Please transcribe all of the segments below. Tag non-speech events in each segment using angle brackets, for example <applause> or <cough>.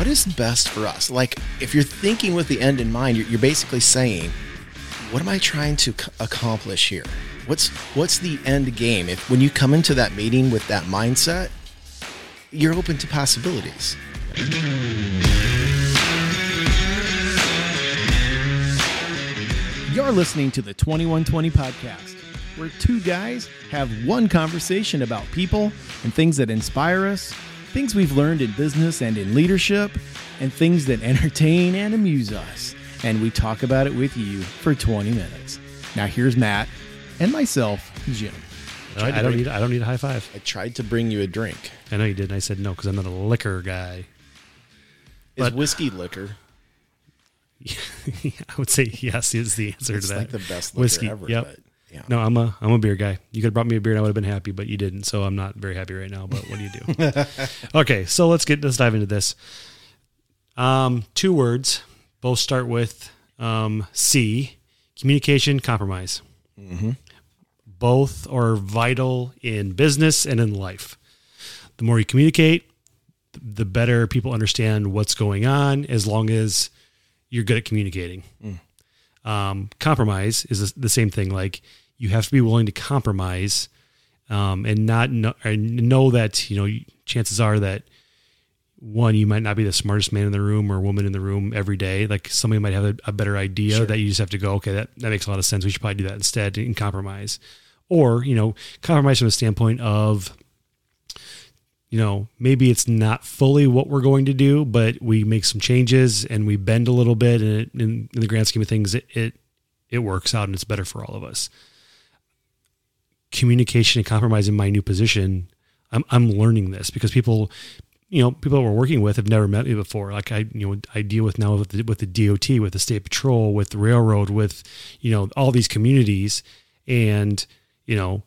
what is best for us? Like, if you're thinking with the end in mind, you're, you're basically saying, what am I trying to c- accomplish here? What's what's the end game? If when you come into that meeting with that mindset, you're open to possibilities. You're listening to the 2120 podcast, where two guys have one conversation about people and things that inspire us, things we've learned in business and in leadership, and things that entertain and amuse us. And we talk about it with you for 20 minutes. Now, here's Matt and myself, Jim. I, I don't need. I don't need a high five. I tried to bring you a drink. I know you did. And I said no because I'm not a liquor guy. Is But- whiskey liquor? <laughs> I would say yes is the answer It's to that. It's like the best liquor whiskey. ever. Yep. But yeah. No, I'm a I'm a beer guy. You could have brought me a beer and I would have been happy, but you didn't, so I'm not very happy right now. But what do you do? <laughs> okay, so let's get let's dive into this. Um, two words, both start with um, C. Communication, compromise. Both are vital in business and in life. The more you communicate, the better people understand what's going on. As long as you're good at communicating um, compromise is the same thing. Like you have to be willing to compromise um, and not know, and know that you know chances are that one you might not be the smartest man in the room or woman in the room every day. Like somebody might have a, a better idea that you just have to go, okay, that, that makes a lot of sense. We should probably do that instead and compromise. Or, you know, compromise from the standpoint of, you know, maybe it's not fully what we're going to do, but we make some changes and we bend a little bit, and it, in, in the grand scheme of things, it, it it works out and it's better for all of us. Communication and compromise in my new position, I'm I'm learning this because people, you know, people that we're working with have never met me before. Like I, you know, I deal with now with the, with the DOT, with the state patrol, with the railroad, with you know all these communities, and you know,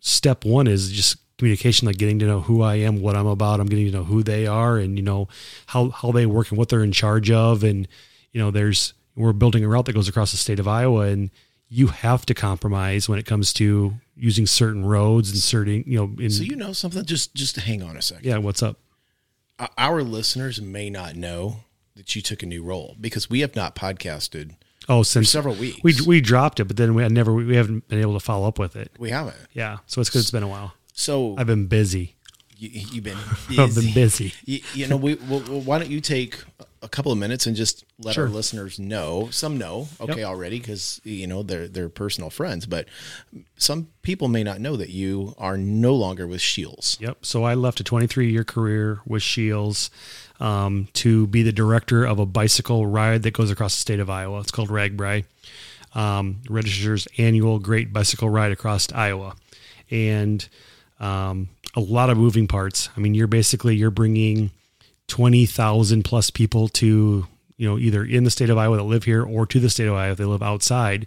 step one is just communication, like getting to know who I am, what I'm about. I'm getting to know who they are, and you know how how they work and what they're in charge of, and you know, there's we're building a route that goes across the state of Iowa, and you have to compromise when it comes to using certain roads and certain, you know, in, So you know something? Just just hang on a second. yeah, what's up? Our listeners may not know that you took a new role because we have not podcasted Oh, for since several weeks. we we dropped it, but then we had never we haven't been able to follow up with it. we haven't. Yeah, so it's because it's been a while. So I've been busy. you, you've been <laughs> I've been busy. You, you know, we well, why don't you take a couple of minutes and just let Sure. our listeners know? Some know, okay, Yep. already because you know they're they're personal friends, but some people may not know that you are no longer with Scheels. Yep. So I left a 23 year career with Scheels um, to be the director of a bicycle ride that goes across the state of Iowa. It's called RAGBRAI. Um, Register's annual Great Bicycle Ride across Iowa, and um, a lot of moving parts. I mean, you're basically you're bringing 20,000 plus people to you know either in the state of Iowa that live here or to the state of Iowa if they live outside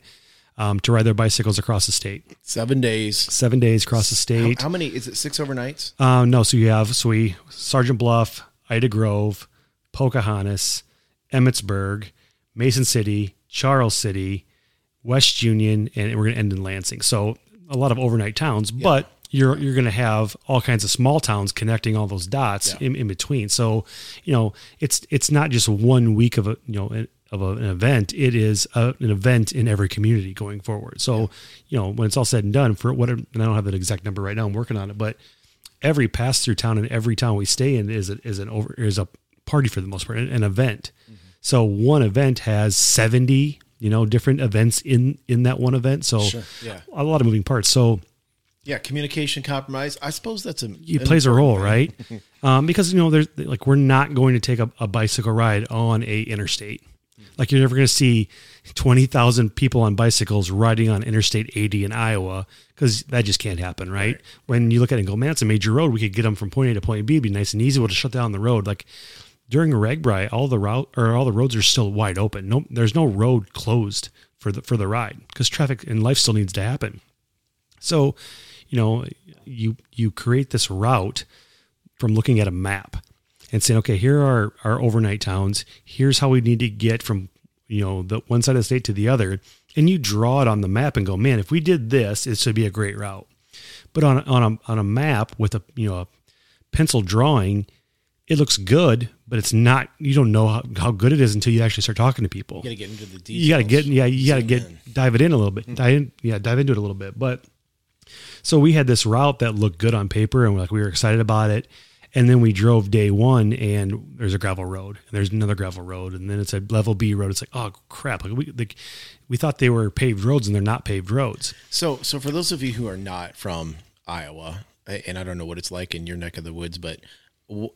um, to ride their bicycles across the state. Seven days. Seven days across the state. how many? Is it six overnights? Uh, no, so you have so we Sergeant Bluff, Ida Grove, Pocahontas, Emmetsburg, Mason City, Charles City, West Union, and we're going to end in Lansing. So a lot of overnight towns, but you're you're going to have all kinds of small towns connecting all those dots Yeah. in, in between. So you know it's it's not just one week of a you know of a, an event. It is a, an event in every community going forward. So you know when it's all said and done, for what and I don't have an exact number right now. I'm working on it, but every pass through town and every town we stay in is a, is an over is a party for the most part, an, an event. Mm-hmm. So one event has seventy, you know, different events in in that one event. So Sure, yeah. a lot of moving parts. So Yeah, communication compromise. I suppose that's a it plays a role, right? <laughs> um, because you know, there's like we're not going to take a, a bicycle ride on a interstate. Like you're never going to see twenty thousand people on bicycles riding on Interstate 80 in Iowa because that just can't happen, right? When you look at it and go, man, it's a major road. We could get them from point A to point B. It'd be nice and easy. We'll just shut down the road. Like during RAGBRAI, all the route or all the roads are still wide open. No, there's no road closed for the for the ride because traffic and life still needs to happen. So, you know, you you create this route from looking at a map and saying, okay, here are our overnight towns. Here's how we need to get from you know the one side of the state to the other, and you draw it on the map and go, man, if we did this, it should be a great route. But on a, on a on a map with a you know a pencil drawing, it looks good, but it's not. You don't know how, how good it is until you actually start talking to people. You got to get into the details. You got to get yeah, you got to get in. dive it in a little bit. Dive in, yeah, dive into it a little bit. But so we had this route that looked good on paper, and like we were excited about it. And then we drove day one, and there's a gravel road, and there's another gravel road, and then it's a level B road. It's like, oh crap! Like we like, we thought they were paved roads, and they're not paved roads. So, so for those of you who are not from Iowa, and I don't know what it's like in your neck of the woods, but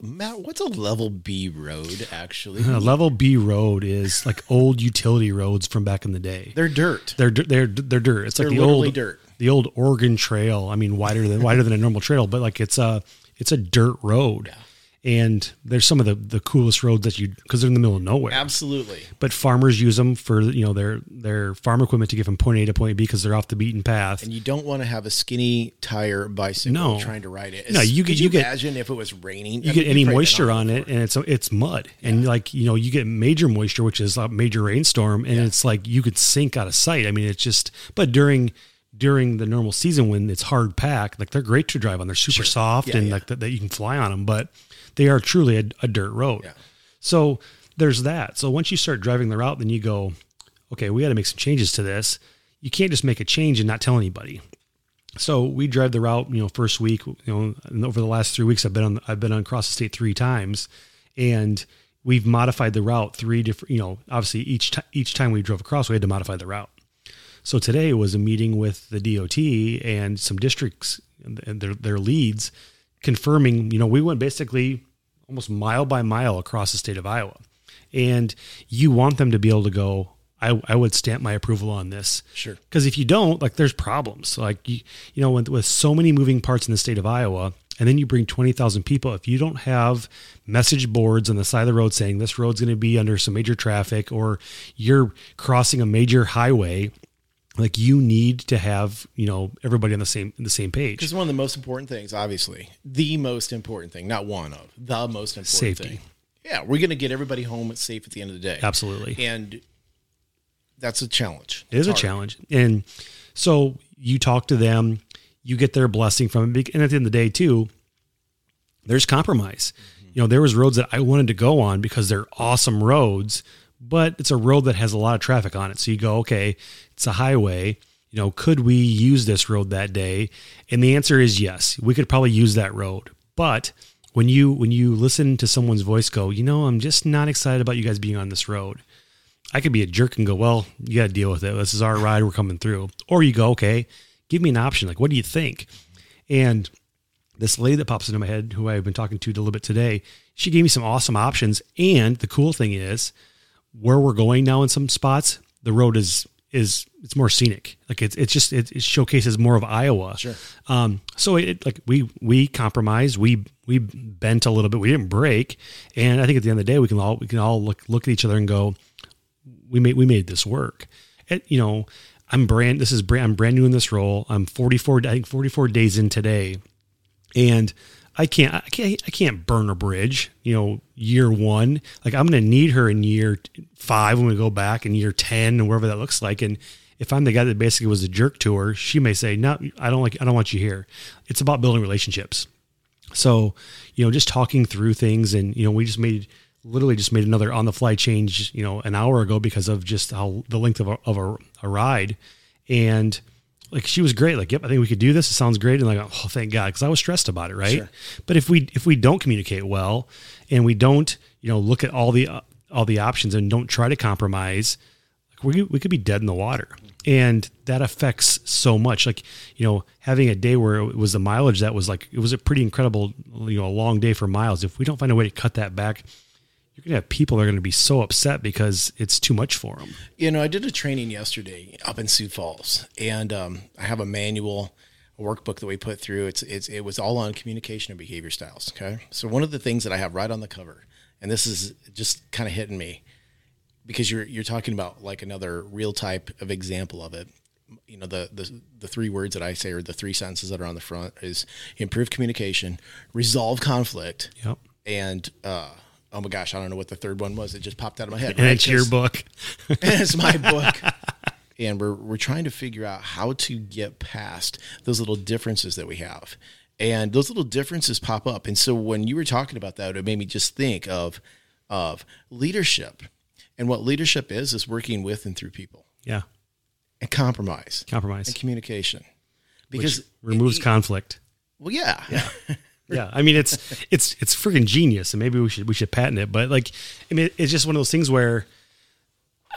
Matt, what's a level B road actually? A <laughs> level B road is like old utility roads from back in the day. They're dirt. They're they're they're dirt. It's like They're the literally old dirt. The old Oregon Trail. I mean, wider than wider than a normal trail, but like it's a it's a dirt road. And there's some of the the coolest roads that you because they're in the middle of nowhere. Absolutely. But farmers use them for you know their their farm equipment to get from point A to point B because they're off the beaten path. And you don't want to have a skinny tire bicycle No. trying to ride it. No, you Could get- you get- imagine if it was raining. you get any moisture on it and it's it's mud and like you know you get major moisture which is a major rainstorm and it's like you could sink out of sight i mean it's just but during during the normal season when it's hard pack, like they're great to drive on they're super soft Yeah, and yeah. like that, that you can fly on them but they are truly a, a dirt road Yeah. so there's that so once you start driving the route then you go okay we got to make some changes to this you can't just make a change and not tell anybody so we drive the route, you know, first week, you know, and over the last three weeks, I've been on, I've been on cross the state three times and we've modified the route three different, you know, obviously each time, each time we drove across, we had to modify the route. So today was a meeting with the DOT and some districts and their, their leads confirming, you know, we went basically almost mile by mile across the state of Iowa. And you want them to be able to go, I, I would stamp my approval on this. Sure. Because if you don't, like, there's problems. Like, you, you know, with, with so many moving parts in the state of Iowa, and then you bring 20,000 people, if you don't have message boards on the side of the road saying this road's going to be under some major traffic or you're crossing a major highway, like you need to have, you know, everybody on the same, the same page. Because one of the most important things, obviously, the most important thing, not one of, the most important Safety. thing. Yeah, we're going to get everybody home at safe at the end of the day. Absolutely. And that's a challenge. It is a It's hard. challenge. And so you talk to them, you get their blessing from it. And at the end of the day, too, there's compromise. Mm-hmm. You know, there was roads that I wanted to go on because they're awesome roads, but it's a road that has a lot of traffic on it. So you go, okay, it's a highway. You know, could we use this road that day? And the answer is yes. We could probably use that road. But when you when you listen to someone's voice go, you know, I'm just not excited about you guys being on this road. I could be a jerk and go, well, you got to deal with it. This is our ride. We're coming through. Or you go, okay, give me an option. Like, what do you think? And this lady that pops into my head, who I've been talking to a little bit today, she gave me some awesome options. And the cool thing is, where we're going now in some spots, the road is is it's more scenic. Like it's it's just it, it showcases more of Iowa. Sure. Um. So it like we we compromised. We we bent a little bit. We didn't break. And I think at the end of the day, we can all we can all look look at each other and go, we made we made this work. And, you know, I'm brand. This is brand. I'm brand new in this role. I'm 44. I think 44 days in today, and I can't. I can't. I can't burn a bridge. You know, year one. Like I'm going to need her in year five when we go back, in year ten, and wherever that looks like. And if I'm the guy that basically was a jerk to her, she may say, "No, I don't like. I don't want you here." It's about building relationships. So, you know, just talking through things and, you know, we just made literally just made another on the fly change, you know, an hour ago because of just how the length of a, of a, a ride. And like, she was great. Like, yep, I think we could do this. It sounds great. And like, oh, thank God. Cause I was stressed about it. Right. Sure. But if we, if we don't communicate well and we don't, you know, look at all the, uh, all the options and don't try to compromise, like we, we could be dead in the water and that affects so much like you know having a day where it was the mileage that was like it was a pretty incredible you know a long day for miles if we don't find a way to cut that back you're gonna have people that are gonna be so upset because it's too much for them You know, I did a training yesterday up in Sioux Falls, and um, I have a manual, a workbook that we put through. It's, it's it was all on communication and behavior styles. Okay, so one of the things that I have right on the cover, and this is just kind of hitting me, because you're you're talking about like another real type of example of it. You know, the the the three words that I say or the three sentences that are on the front is improve communication, resolve conflict, yep and uh, oh my gosh, I don't know what the third one was. It just popped out of my head. <laughs> and right? it's your book and <laughs> it's my <laughs> book. And we're we're trying to figure out how to get past those little differences that we have. and those little differences pop up. And so when you were talking about that, it made me just think of of leadership, and what leadership is is working with and through people, Yeah. and compromise, Compromise. and communication, because Removes it- conflict. well, yeah, yeah, Yeah, I mean it's <laughs> it's it's freaking genius, and maybe we should we should patent it. But like, I mean, it's just one of those things where,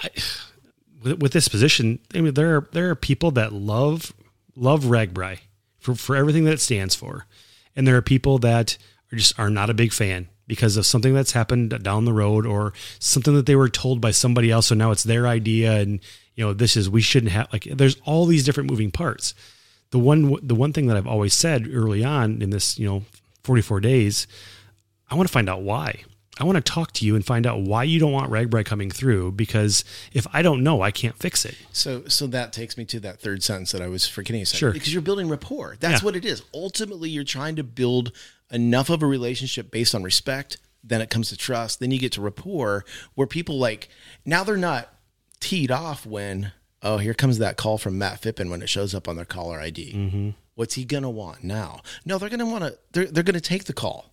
I, <sighs> with, with this position, I mean, there are there are people that love love RAGBRAI for for everything that it stands for, and there are people that are just are not a big fan because of something that's happened down the road or something that they were told by somebody else, so now it's their idea, and you know this is we shouldn't have like. There's all these different moving parts the one the one thing that I've always said early on in this, you know, 44 days, I want to find out why. I want to talk to you and find out why you don't want RAGBRAI coming through because if I don't know, I can't fix it. So, so that takes me to that third sentence that I was forgetting. A second, Sure. because you're building rapport. That's Yeah. what it is. Ultimately, you're trying to build enough of a relationship based on respect. Then it comes to trust. Then you get to rapport, where people like now they're not teed off when oh here comes that call from Matt Phippen when it shows up on their caller ID. Mm-hmm. What's he gonna want now? No, they're gonna want to. They're they're gonna take the call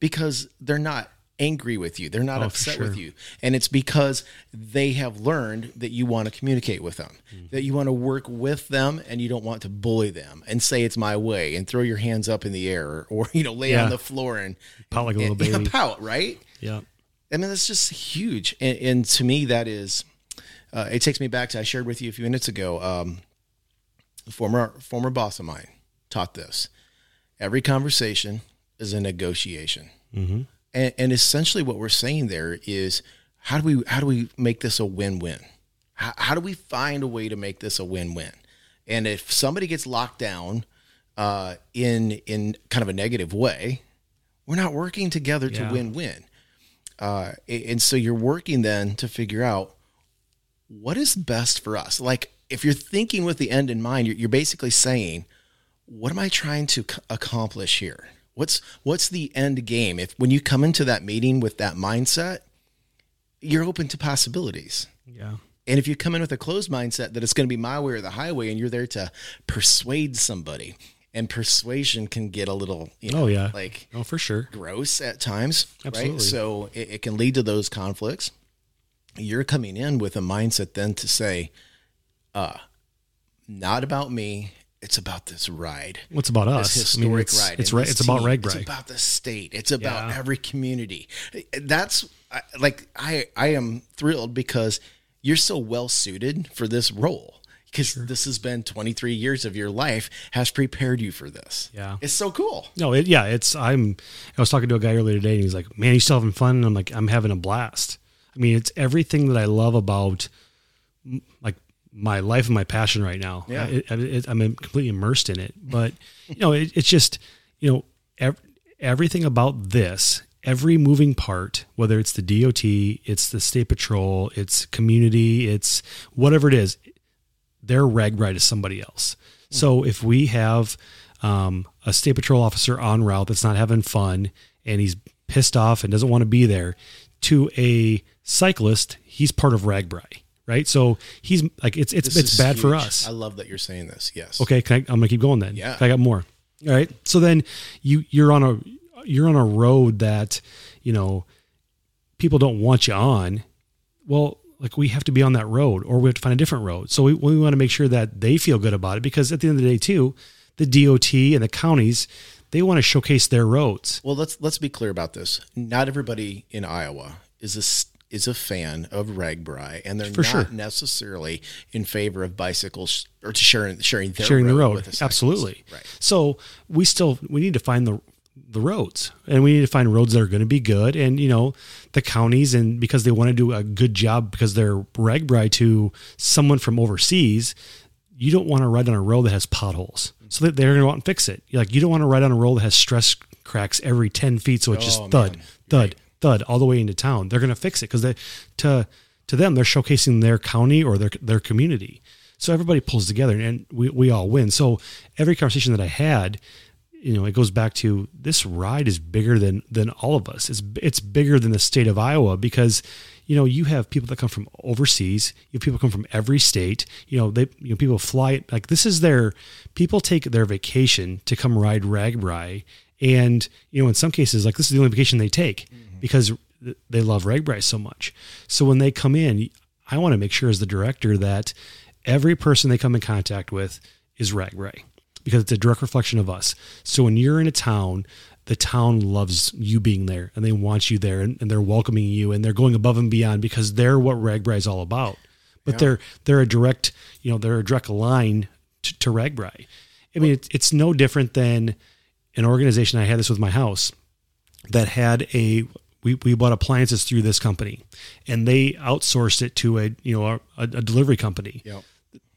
because they're not angry with you. They're not Oh, upset sure. with you. And it's because they have learned that you want to communicate with them, Mm-hmm. that you want to work with them and you don't want to bully them and say it's my way and throw your hands up in the air or, <laughs> you know, lay Yeah. on the floor and Pout like a little and- yeah, baby. pout, right? Yeah. I mean, that's just huge. And, and to me, that is, uh, it takes me back to, I shared with you a few minutes ago, um, former, former boss of mine taught this. Every conversation is a negotiation. Mm-hmm. And, and essentially what we're saying there is how do we, how do we make this a win-win? How, how do we find a way to make this a win-win? And if somebody gets locked down, uh, in, in kind of a negative way, we're not working together to Yeah. win-win. Uh, and so you're working then to figure out what is best for us. Like if you're thinking with the end in mind, you're, you're basically saying, what am I trying to c- accomplish here? What's what's the end game? If when you come into that meeting with that mindset, you're open to possibilities. Yeah. And if you come in with a closed mindset that it's going to be my way or the highway, and you're there to persuade somebody, and persuasion can get a little, you oh, know, Oh yeah. like oh for sure. gross at times, Absolutely. right? So it, it can lead to those conflicts. You're coming in with a mindset then to say, uh, not about me. It's about this ride. What's about us? This I mean, historic it's, ride. It's and right. this It's about. RAGBRAI. It's about the state. It's about Yeah. every community. That's like I I am thrilled because you're so well suited for this role because this has been 23 years of your life has prepared you for this. Yeah. it's so cool. No, it, yeah, it's. I'm. I was talking to a guy earlier today, and he's like, "Man, you still having fun?" And I'm like, "I'm having a blast." I mean, it's everything that I love about like my life and my passion right now. Yeah. I, I'm completely immersed in it. But you know, it, it's just you know, ev- everything about this, every moving part, whether it's the DOT, it's the state patrol, it's community, it's whatever it is, their RAGBRAI is somebody else. So if we have um, a state patrol officer on route that's not having fun and he's pissed off and doesn't want to be there, to a cyclist, he's part of RAGBRAI, right? So he's like it's it's This it's bad for us. I love that you're saying this. Yes. Okay, can I, I'm gonna keep going then. Yeah. I got more. All right. So then you you're on a you're on a road that you know people don't want you on. Well, like we have to be on that road, or we have to find a different road. So we we want to make sure that they feel good about it because at the end of the day, too, the DOT and the counties they want to showcase their roads. Well, let's let's be clear about this. Not everybody in Iowa is a is a fan of RAGBRAI, and they're For not sure. necessarily in favor of bicycles or to sharing sharing sharing the road road. with a absolutely. Right. so we still we need to find the the roads and we need to find roads that are going to be good and you know the counties and because they want to do a good job because they're RAGBRAI to someone from overseas you don't want to ride on a road that has potholes. So that they're going to go out and fix it. Like you don't want to ride on a road that has stress cracks every 10 feet so it's just Oh, thud man. thud thud all the way into town. They're going to fix it because they to to them they're showcasing their county or their their community. So everybody pulls together and we, we all win. So every conversation that i had you know it goes back to this ride is bigger than than all of us. It's it's bigger than the state of iowa because you know, you have people that come from overseas. You have people come from every state. You know, they you know people fly it like this is their people take their vacation to come ride RAGBRAI, and you know, in some cases, like this is the only vacation they take mm-hmm. Because they love RAGBRAI so much. So when they come in, I want to make sure as the director that every person they come in contact with is RAGBRAI because it's a direct reflection of us. So when you're in a town, the town loves you being there and they want you there and, and they're welcoming you and they're going above and beyond because they're what RAGBRAI is all about. But they're they're a direct, you know, they're a direct line to, to. I mean, it's, it's no different than an organization. I had this with my house that had a we, we bought appliances through this company and they outsourced it to a you know a, a delivery company. Yep.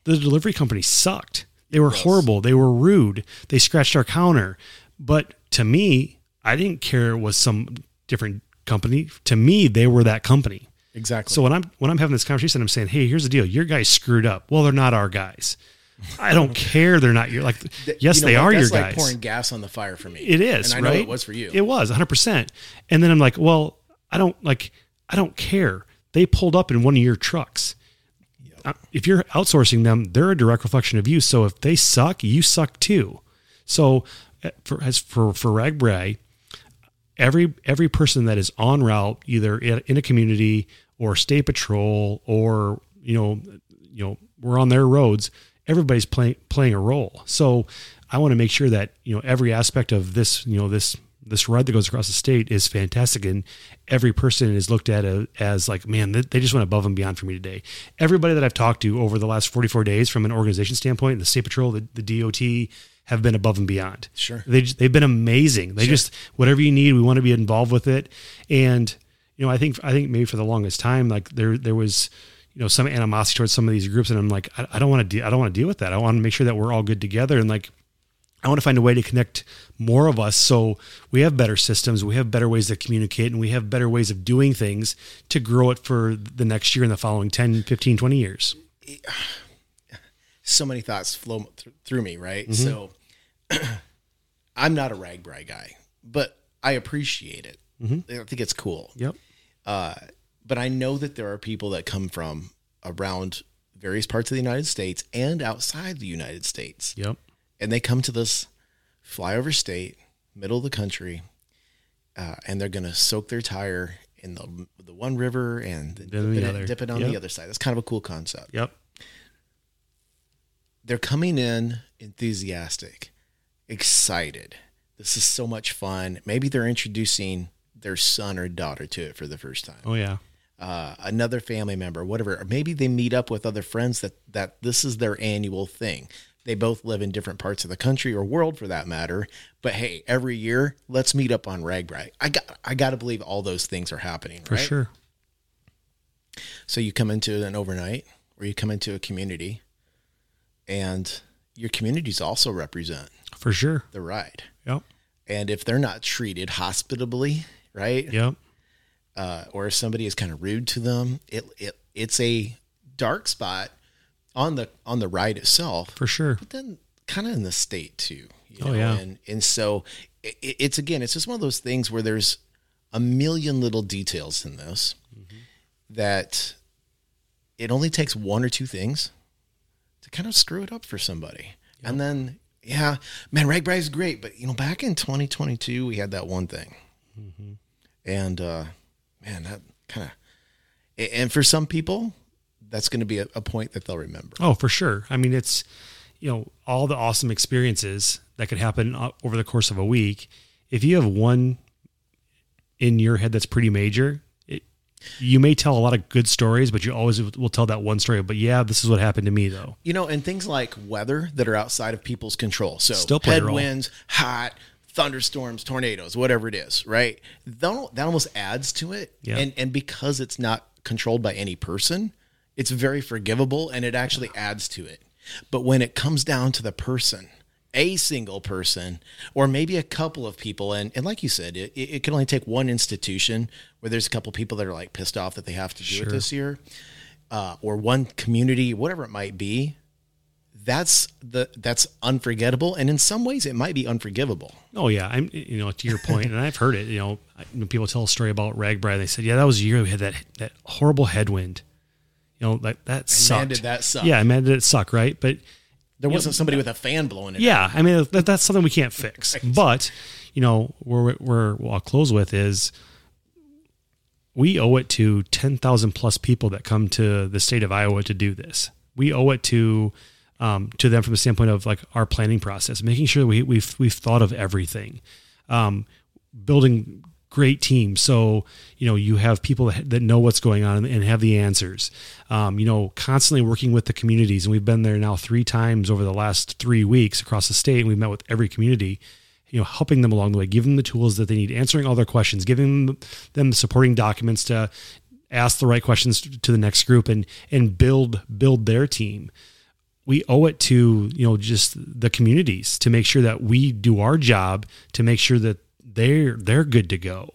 the delivery company sucked. They were horrible. They were rude. They scratched our counter. But to me i didn't care it was some different company. To me they were that company. Exactly. so when i'm when i'm having this conversation i'm saying hey here's the deal. Your guys screwed up. Well they're not our guys i don't care they're not your like yes you know they are your That's guys pouring gas on the fire for me. it is, and I right? know it was for you. It was 100%. And then I'm like, well, I don't like I don't care. They pulled up in one of your trucks. Uh, If you're outsourcing them, they're a direct reflection of you. So if they suck, you suck too. So uh, for as for for RAGBRAI, every every person that is on route, either in a community or state patrol or you know you know we're on their roads, everybody's playing playing a role. So I want to make sure that you know every aspect of this you know this this ride that goes across the state is fantastic and every person is looked at a, as like man they, they just went above and beyond for me today. Everybody that i've talked to over the last 44 days from an organization standpoint the state patrol the, the dot have been above and beyond. Sure. they they've been amazing. They just whatever you need we want to be involved with it. And you know i think i think maybe for the longest time like there there was you know some animosity towards some of these groups and i'm like i, I don't want to de- i don't want to deal with that i want to make sure that we're all good together and like I want to find a way to connect more of us so we have better systems, we have better ways to communicate, and we have better ways of doing things to grow it for the next year and the following 10, 15, 20 years. <sighs> so many thoughts flow th- through me, right? Mm-hmm. So <clears throat> I'm not a RAGBRAI guy, but I appreciate it. Mm-hmm. I think it's cool. Yep. Uh, but I know that there are people that come from around various parts of the United States and outside the United States, Yep. and they come to this flyover state, middle of the country, uh, and they're going to soak their tire in the the one river and dip, it, other. dip it on Yep. the other side. That's kind of a cool concept. Yep. they're coming in enthusiastic, excited. This is so much fun. Maybe they're introducing their son or daughter to it for the first time. Oh, yeah. Uh, another family member, whatever. Or maybe they meet up with other friends that that this is their annual thing. They both live in different parts of the country or world for that matter. But hey, every year, let's meet up on RAGBRAI. I got I got to believe all those things are happening. For right? sure. So you come into an overnight or you come into a community and your communities also represent For sure. the ride. Yep. And if they're not treated hospitably, right? Yep. Uh, or if somebody is kind of rude to them, it, it it's a dark spot on the on the ride itself, For sure. but then kind of in the state too. You Oh, yeah. And and so it, it's again, it's just one of those things where there's a million little details in this Mm-hmm. that it only takes one or two things to kind of screw it up for somebody. And then, yeah, man, RAGBRAI is great, but you know, back in 2022, we had that one thing, Mm-hmm. and uh, man, that kind of, and for some people, that's going to be a, a point that they'll remember. Oh, for sure. I mean, it's, you know, all the awesome experiences that could happen uh, over the course of a week. If you have one in your head that's pretty major, it, you may tell a lot of good stories, but you always will tell that one story. But yeah, this is what happened to me though. You know, and things like weather that are outside of people's control. So Still headwinds, hot, thunderstorms, tornadoes, whatever it is, right? That, that almost adds to it. Yeah. And and because it's not controlled by any person, it's very forgivable and it actually adds to it. But when it comes down to the person, a single person, or maybe a couple of people, and, and like you said, it, it can only take one institution where there's a couple people that are like pissed off that they have to do it this year, uh, or one community, whatever it might be, that's the that's unforgettable, and in some ways, it might be unforgivable. Oh yeah, I'm you know to your point, and I've heard it. You know, when people tell a story about RAGBRAI, they said, "Yeah, that was a year we had that that horrible headwind." You know, like that sucked. man, that suck. Yeah, man, did it suck, right? But There wasn't somebody with a fan blowing it. yeah, I mean that, that's something we can't fix. <laughs> But you know, where where I'll close with is we owe it to ten thousand plus people that come to the state of Iowa to do this. We owe it to um, to them from the standpoint of like our planning process, making sure we we've we've thought of everything, um, building great teams. So you know you have people that, know what's going on and have the answers. Um, you know, constantly working with the communities, and we've been there now three times over the last three weeks across the state. And we've met with every community. You know, helping them along the way, giving them the tools that they need, answering all their questions, giving them supporting documents to ask the right questions to the next group, and and build build their team we owe it to you know just the communities to make sure that we do our job to make sure that they're they're good to go.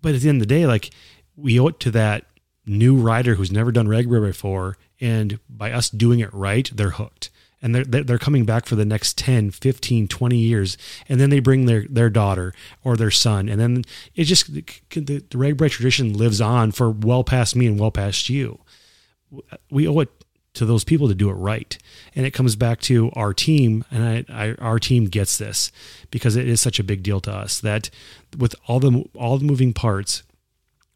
But at the end of the day like we owe it to that new rider who's never done RAGBRAI before and by us doing it right they're hooked. And they're they're coming back for the next 10 15 20 years and then they bring their their daughter or their son and then it just the, the RAGBRAI tradition lives on for well past me and well past you. We owe it to those people to do it right. And it comes back to our team, and I, I, our team gets this because it is such a big deal to us that with all the all the moving parts,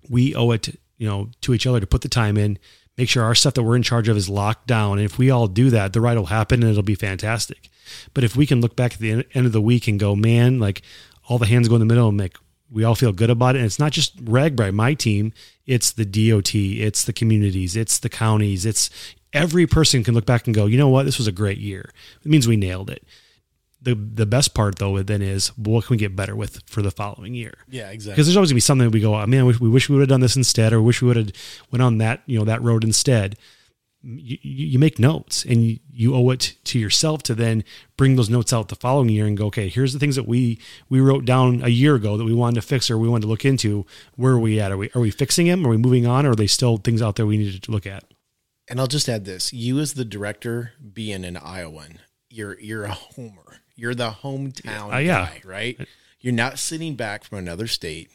we owe it, you know, to each other to put the time in, make sure our stuff that we're in charge of is locked down. And if we all do that, the ride will happen and it'll be fantastic. But if we can look back at the end of the week and go, man, like all the hands go in the middle and make we all feel good about it. And it's not just RAGBRAI my team. It's the DOT, it's the communities, it's the counties, it's every person can look back and go, you know what, this was a great year. It means we nailed it. The the best part though then is what can we get better with for the following year? Yeah, exactly. Because there's always gonna be something that we go, oh, man, we, we wish we would have done this instead, or wish we would have went on that you know that road instead. Mm, you, you make notes and you, you owe it to yourself to then bring those notes out the following year and go okay here's the things that we we wrote down a year ago that we wanted to fix or we wanted to look into where are we at are we are we fixing them are we moving on or are they still things out there we needed to look at And I'll just add this: you, as the director, being an Iowan, you're you're a homer. You're the hometown Uh, yeah. guy, right? You're not sitting back from another state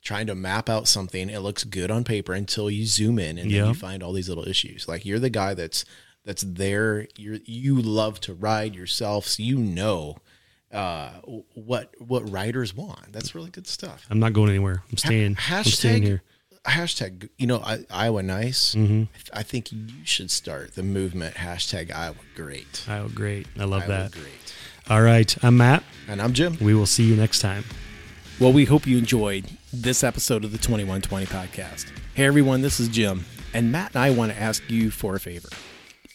trying to map out something. It looks good on paper until you zoom in and then you find all these little issues. Like you're the guy that's that's there. You're you love to ride yourself, so you know uh, what what riders want. That's really good stuff. i'm not going anywhere i'm staying i'm staying Hashtag here hashtag. You know, I, Iowa nice. Mm-hmm. I, th- I think you should start the movement. Hashtag Iowa great. iowa great i love Iowa that great. all right i'm matt And I'm Jim. we will see you next time Well, we hope you enjoyed this episode of the 2120 podcast. Hey, everyone, this is Jim, and Matt and I want to ask you for a favor.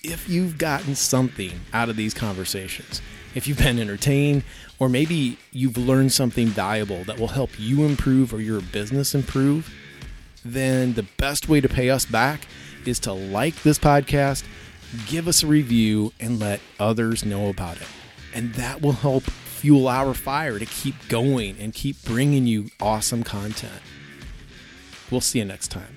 If you've gotten something out of these conversations, if you've been entertained, or maybe you've learned something valuable that will help you improve or your business improve, then the best way to pay us back is to like this podcast, give us a review, and let others know about it. And that will help fuel our fire to keep going and keep bringing you awesome content. We'll see you next time.